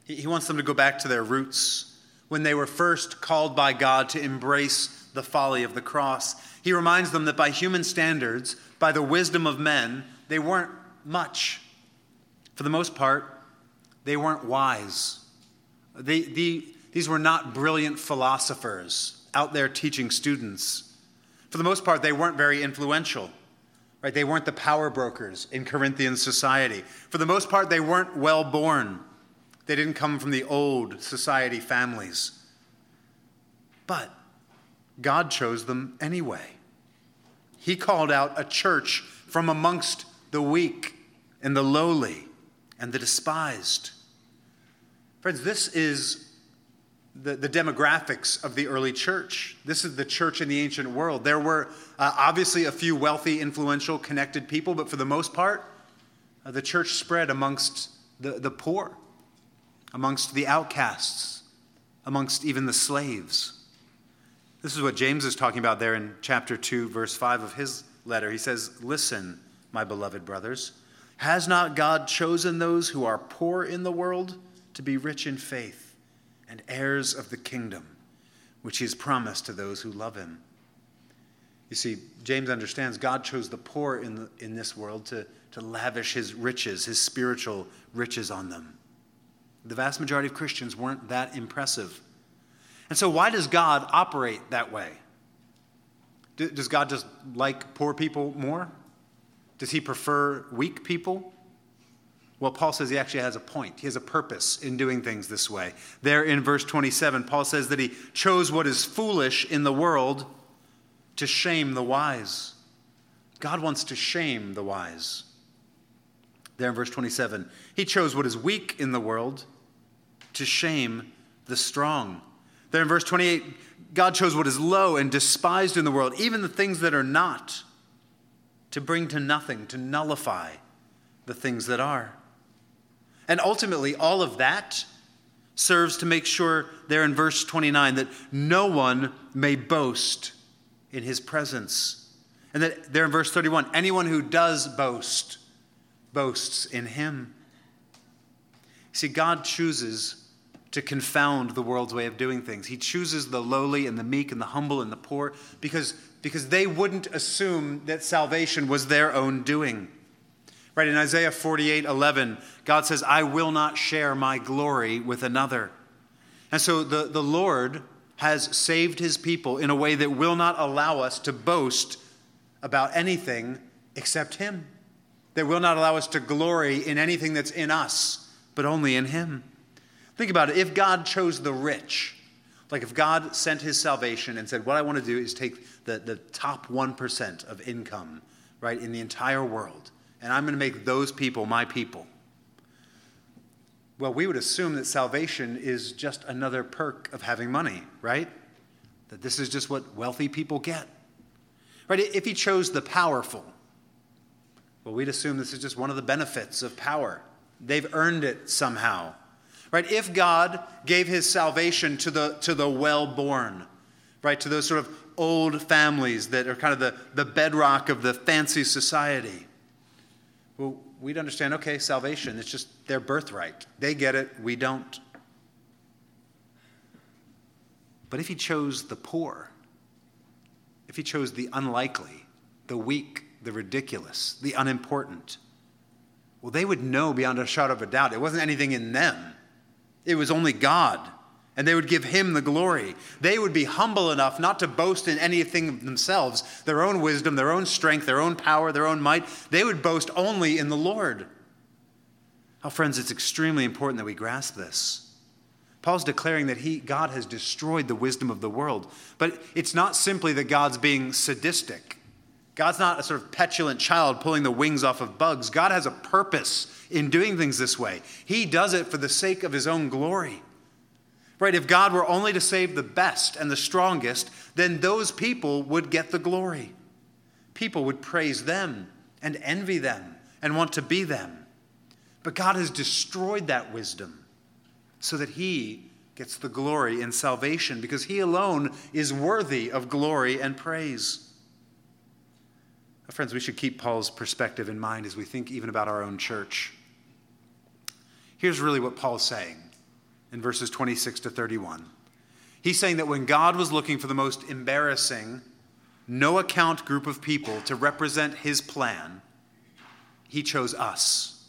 He wants them to go back to their roots when they were first called by God to embrace the folly of the cross he reminds them that by human standards, by the wisdom of men, they weren't much. For the most part, they weren't wise. They, the, these were not brilliant philosophers out there teaching students. For the most part, they weren't very influential. Right? They weren't the power brokers in Corinthian society. For the most part, they weren't well born. They didn't come from the old society families. But God chose them anyway. He called out a church from amongst the weak and the lowly and the despised. Friends, this is the, the demographics of the early church. This is the church in the ancient world. There were uh, obviously a few wealthy, influential, connected people, but for the most part, uh, the church spread amongst the, the poor, amongst the outcasts, amongst even the slaves. This is what James is talking about there in chapter 2, verse 5 of his letter. He says, Listen, my beloved brothers, has not God chosen those who are poor in the world to be rich in faith and heirs of the kingdom, which he has promised to those who love him? You see, James understands God chose the poor in, the, in this world to, to lavish his riches, his spiritual riches on them. The vast majority of Christians weren't that impressive. And so, why does God operate that way? Does God just like poor people more? Does he prefer weak people? Well, Paul says he actually has a point. He has a purpose in doing things this way. There in verse 27, Paul says that he chose what is foolish in the world to shame the wise. God wants to shame the wise. There in verse 27, he chose what is weak in the world to shame the strong. There in verse 28, God chose what is low and despised in the world, even the things that are not, to bring to nothing, to nullify the things that are. And ultimately, all of that serves to make sure, there in verse 29, that no one may boast in his presence. And that there in verse 31, anyone who does boast, boasts in him. See, God chooses to confound the world's way of doing things. He chooses the lowly and the meek and the humble and the poor because, because they wouldn't assume that salvation was their own doing. Right, in Isaiah 48 11, God says, I will not share my glory with another. And so the, the Lord has saved his people in a way that will not allow us to boast about anything except him, that will not allow us to glory in anything that's in us, but only in him. Think about it. If God chose the rich, like if God sent his salvation and said, What I want to do is take the, the top 1% of income, right, in the entire world, and I'm going to make those people my people. Well, we would assume that salvation is just another perk of having money, right? That this is just what wealthy people get. Right? If he chose the powerful, well, we'd assume this is just one of the benefits of power. They've earned it somehow. Right? If God gave his salvation to the, to the well born, right, to those sort of old families that are kind of the, the bedrock of the fancy society, well, we'd understand okay, salvation, it's just their birthright. They get it, we don't. But if he chose the poor, if he chose the unlikely, the weak, the ridiculous, the unimportant, well, they would know beyond a shadow of a doubt it wasn't anything in them, it was only God and they would give him the glory. They would be humble enough not to boast in anything themselves, their own wisdom, their own strength, their own power, their own might. They would boast only in the Lord. Oh, friends, it's extremely important that we grasp this. Paul's declaring that he, God has destroyed the wisdom of the world. But it's not simply that God's being sadistic. God's not a sort of petulant child pulling the wings off of bugs. God has a purpose in doing things this way. He does it for the sake of his own glory. Right? If God were only to save the best and the strongest, then those people would get the glory. People would praise them and envy them and want to be them. But God has destroyed that wisdom so that He gets the glory in salvation because He alone is worthy of glory and praise. Friends, we should keep Paul's perspective in mind as we think even about our own church. Here's really what Paul's saying in verses 26 to 31. He's saying that when God was looking for the most embarrassing, no account group of people to represent his plan, he chose us.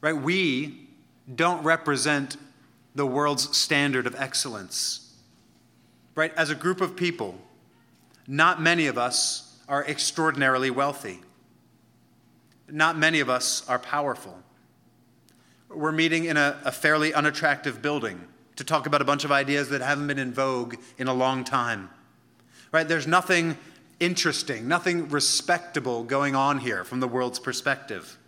Right? We don't represent the world's standard of excellence. Right? As a group of people, not many of us are extraordinarily wealthy. Not many of us are powerful we're meeting in a, a, fairly unattractive building to talk about a bunch of ideas that haven't been in vogue in a long time. Right? There's nothing interesting, nothing respectable going on here from the world's perspective.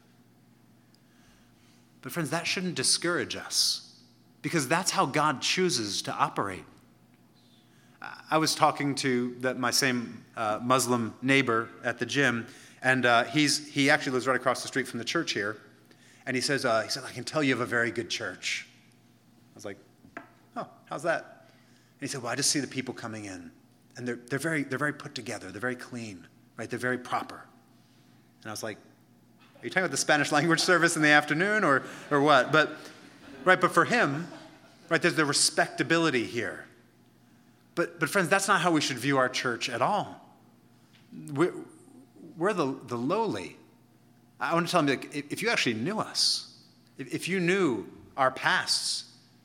But, friends, that shouldn't discourage us because that's how God chooses to operate. I was talking to my same uh, Muslim neighbor at the gym, and uh, he's, he actually lives right across the street from the church here. And he says, uh, he said, I can tell you have a very good church. I was like, oh, how's that? And he said, well, I just see the people coming in. And they're, they're, very, they're very put together. They're very clean, right? They're very proper. And I was like, are you talking about the Spanish language service in the afternoon or, or what? But, right, but for him, right, there's the respectability here. But, but friends, that's not how we should view our church at all. We're, we're the, the lowly. I want to tell them like, if you actually knew us, if you knew our pasts,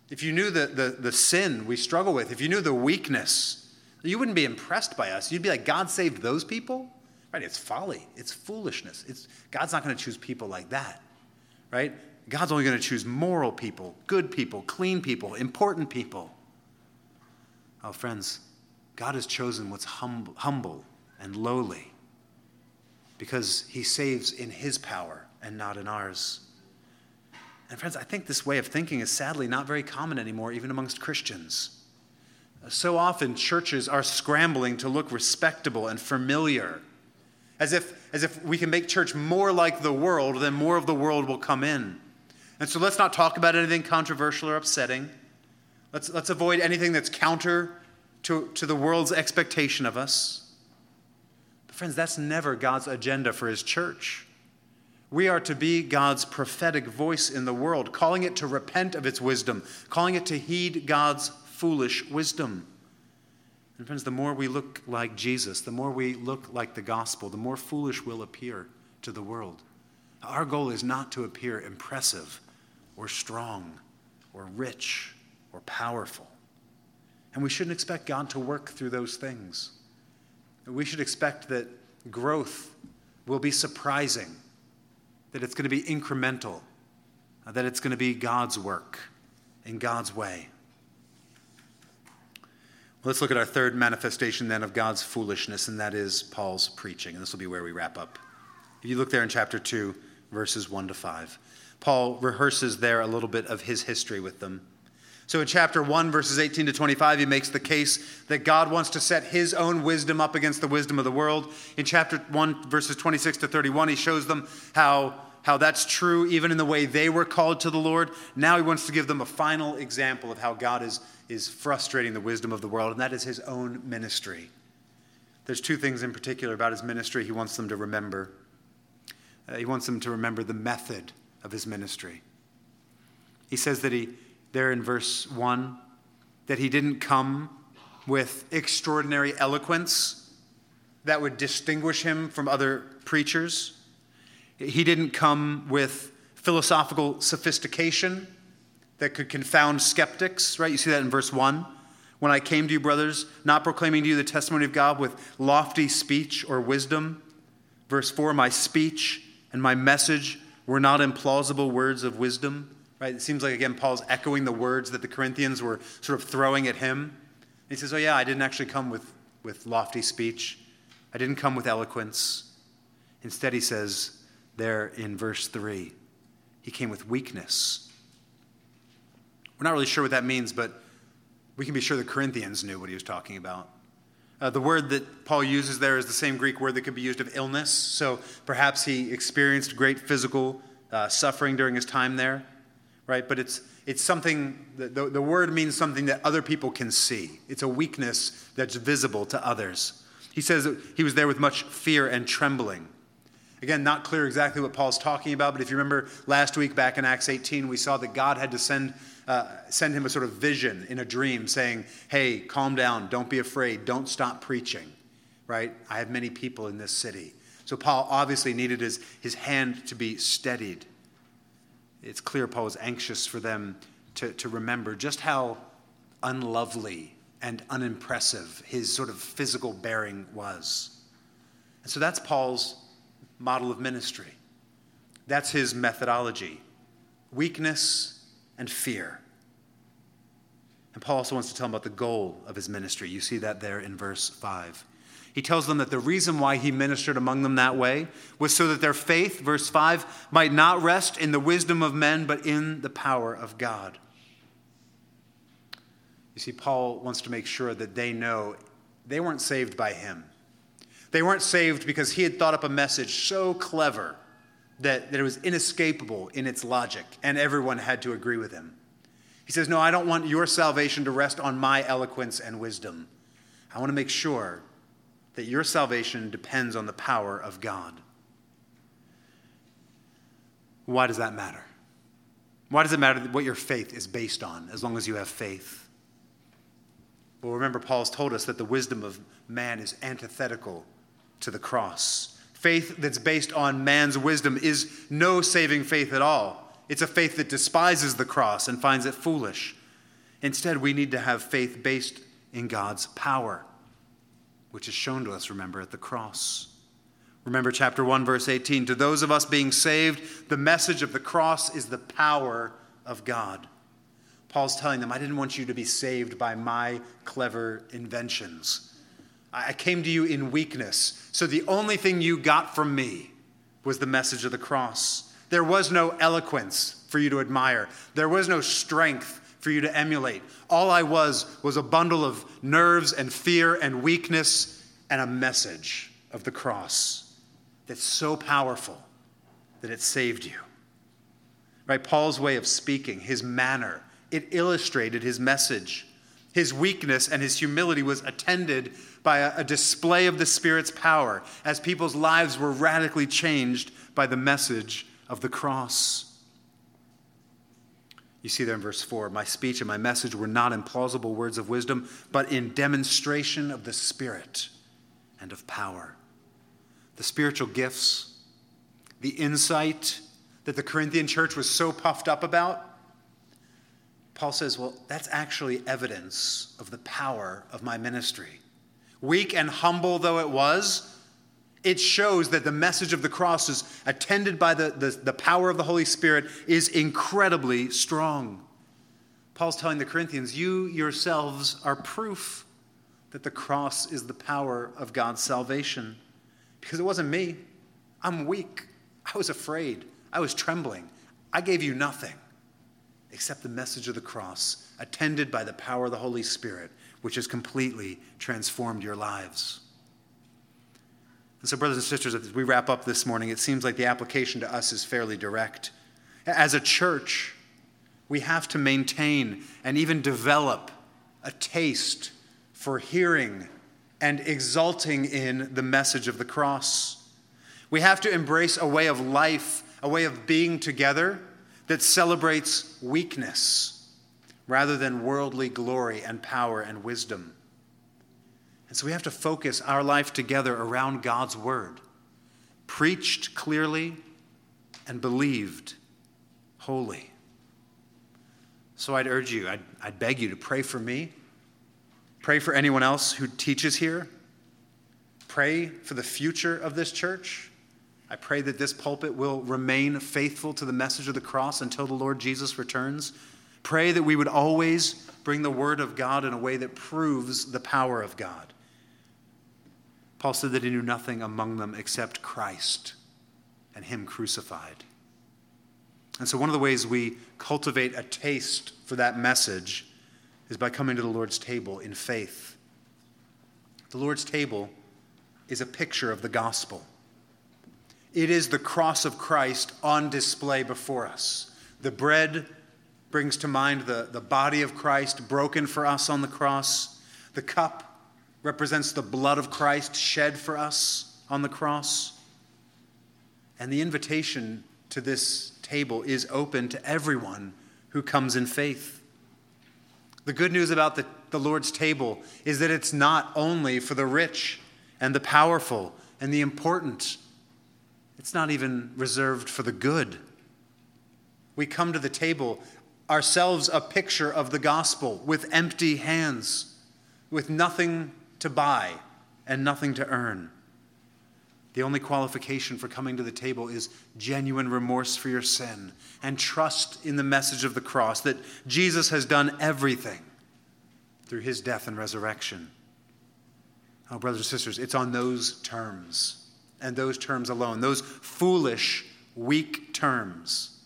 if you knew the, the, the sin we struggle with, if you knew the weakness, you wouldn't be impressed by us. You'd be like, God saved those people? Right? It's folly. It's foolishness. It's, God's not going to choose people like that. Right? God's only going to choose moral people, good people, clean people, important people. Oh, friends, God has chosen what's hum- humble and lowly because he saves in his power and not in ours. And friends, I think this way of thinking is sadly not very common anymore, even amongst Christians. So often, churches are scrambling to look respectable and familiar, as if, as if we can make church more like the world, then more of the world will come in. And so let's not talk about anything controversial or upsetting. Let's, let's avoid anything that's counter to, to the world's expectation of us. But, friends, that's never God's agenda for His church. We are to be God's prophetic voice in the world, calling it to repent of its wisdom, calling it to heed God's foolish wisdom. And friends, the more we look like Jesus, the more we look like the gospel, the more foolish we'll appear to the world. Our goal is not to appear impressive or strong or rich or powerful. And we shouldn't expect God to work through those things. We should expect that growth will be surprising that it's going to be incremental, that it's going to be God's work in God's way. Let's look at our third manifestation then of God's foolishness, and that is Paul's preaching. And this will be where we wrap up. If you look there in chapter 2, verses 1 to 5, Paul rehearses there a little bit of his history with them. So in chapter 1, verses 18 to 25, he makes the case that God wants to set his own wisdom up against the wisdom of the world. In chapter 1, verses 26 to 31, he shows them how how that's true even in the way they were called to the Lord. Now he wants to give them a final example of how God is, is frustrating the wisdom of the world, and that is his own ministry. There's two things in particular about his ministry he wants them to remember. Uh, he wants them to remember the method of his ministry. He says that he, there in verse 1, that he didn't come with extraordinary eloquence that would distinguish him from other preachers. He didn't come with philosophical sophistication that could confound skeptics, right? You see that in verse 1. When I came to you, brothers, not proclaiming to you the testimony of God with lofty speech or wisdom. Verse 4 My speech and my message were not implausible words of wisdom, right? It seems like, again, Paul's echoing the words that the Corinthians were sort of throwing at him. He says, Oh, yeah, I didn't actually come with, with lofty speech, I didn't come with eloquence. Instead, he says, there in verse 3. He came with weakness. We're not really sure what that means, but we can be sure the Corinthians knew what he was talking about. Uh, the word that Paul uses there is the same Greek word that could be used of illness. So perhaps he experienced great physical uh, suffering during his time there, right? But it's, it's something, the, the, word means something that other people can see. It's a weakness that's visible to others. He says he was there with much fear and trembling. Again, not clear exactly what Paul's talking about, but if you remember last week back in Acts 18, we saw that God had to send, uh, send him a sort of vision in a dream saying, Hey, calm down, don't be afraid, don't stop preaching, right? I have many people in this city. So Paul obviously needed his, his hand to be steadied. It's clear Paul was anxious for them to, to remember just how unlovely and unimpressive his sort of physical bearing was. And so that's Paul's model of ministry. That's his methodology weakness and fear. And Paul also wants to tell them about the goal of his ministry. You see that there in verse 5. He tells them that the reason why he ministered among them that way was so that their faith, verse 5, might not rest in the wisdom of men, but in the power of God. You see, Paul wants to make sure that they know they weren't saved by him. They weren't saved because he had thought up a message so clever that, that it was inescapable in its logic, and everyone had to agree with him. He says, No, I don't want your salvation to rest on my eloquence and wisdom. I want to make sure that your salvation depends on the power of God. Why does that matter? Why does it matter what your faith is based on as long as you have faith? Well, remember, Paul's told us that the wisdom of man is antithetical to the cross. Faith that's based on man's wisdom is no saving faith at all. It's a faith that despises the cross and finds it foolish. Instead, we need to have faith based in God's power, which is shown to us, remember, at the cross. Remember chapter 1, verse 18. To those of us being saved, the message of the cross is the power of God. Paul's telling them, I didn't want you to be saved by my clever inventions. I came to you in weakness. So the only thing you got from me was the message of the cross. There was no eloquence for you to admire, there was no strength for you to emulate. All I was was a bundle of nerves and fear and weakness and a message of the cross that's so powerful that it saved you. Right? Paul's way of speaking, his manner, it illustrated his message. His weakness and his humility was attended by a, display of the Spirit's power as people's lives were radically changed by the message of the cross. You see there in verse 4 My speech and my message were not in plausible words of wisdom, but in demonstration of the Spirit and of power. The spiritual gifts, the insight that the Corinthian church was so puffed up about, Paul says, well, that's actually evidence of the power of my ministry. Weak and humble though it was, it shows that the message of the cross is attended by the, the, the, power of the Holy Spirit is incredibly strong. Paul's telling the Corinthians, you yourselves are proof that the cross is the power of God's salvation. Because it wasn't me. I'm weak. I was afraid. I was trembling. I gave you nothing except the message of the cross, attended by the power of the Holy Spirit, which has completely transformed your lives. And so, brothers and sisters, as we wrap up this morning, it seems like the application to us is fairly direct. As a church, we have to maintain and even develop a taste for hearing and exulting in the message of the cross. We have to embrace a way of life, a way of being together that celebrates weakness rather than worldly glory and power and wisdom. And so we have to focus our life together around God's word, preached clearly and believed wholly. So I'd urge you, I'd, I'd beg you to pray for me, pray for anyone else who teaches here, pray for the future of this church. I pray that this pulpit will remain faithful to the message of the cross until the Lord Jesus returns. Pray that we would always bring the word of God in a way that proves the power of God. Paul said that he knew nothing among them except Christ and Him crucified. And so, one of the ways we cultivate a taste for that message is by coming to the Lord's table in faith. The Lord's table is a picture of the gospel. It is the cross of Christ on display before us. The bread brings to mind the, the body of Christ broken for us on the cross. The cup represents the blood of Christ shed for us on the cross. And the invitation to this table is open to everyone who comes in faith. The good news about the, the Lord's table is that it's not only for the rich and the powerful and the important it's not even reserved for the good. We come to the table ourselves a picture of the gospel with empty hands, with nothing to buy and nothing to earn. The only qualification for coming to the table is genuine remorse for your sin and trust in the message of the cross that Jesus has done everything through his death and resurrection. Oh, brothers and sisters, it's on those terms and those terms alone, those foolish, weak terms.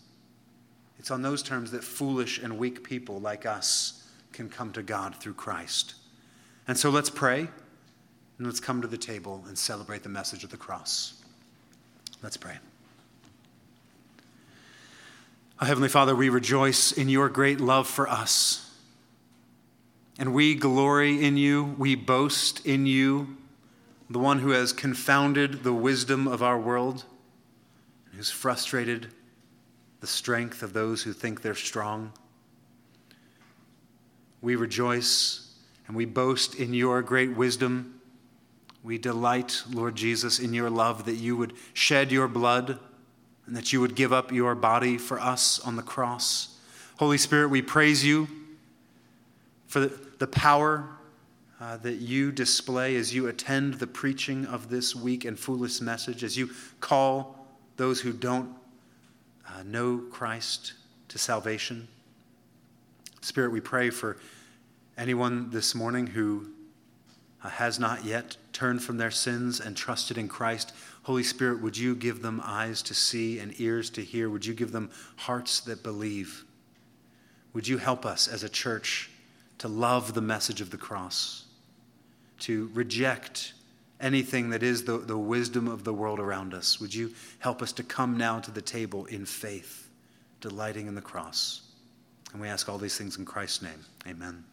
It's on those terms that foolish and weak people like us can come to God through Christ. And so let's pray and let's come to the table and celebrate the message of the cross. Let's pray. Heavenly Father, we rejoice in your great love for us. And we glory in you, we boast in you the one who has confounded the wisdom of our world, and who's frustrated the strength of those who think they're strong. We rejoice and we boast in your great wisdom. We delight, Lord Jesus, in your love that you would shed your blood and that you would give up your body for us on the cross. Holy Spirit, we praise you for the, power uh, that you display as you attend the preaching of this weak and foolish message, as you call those who don't uh, know Christ to salvation. Spirit, we pray for anyone this morning who has not yet turned from their sins and trusted in Christ. Holy Spirit, would you give them eyes to see and ears to hear? Would you give them hearts that believe? Would you help us as a church to love the message of the cross? to reject anything that is the, the wisdom of the world around us. Would you help us to come now to the table in faith, delighting in the cross. And we ask all these things in Christ's name. Amen.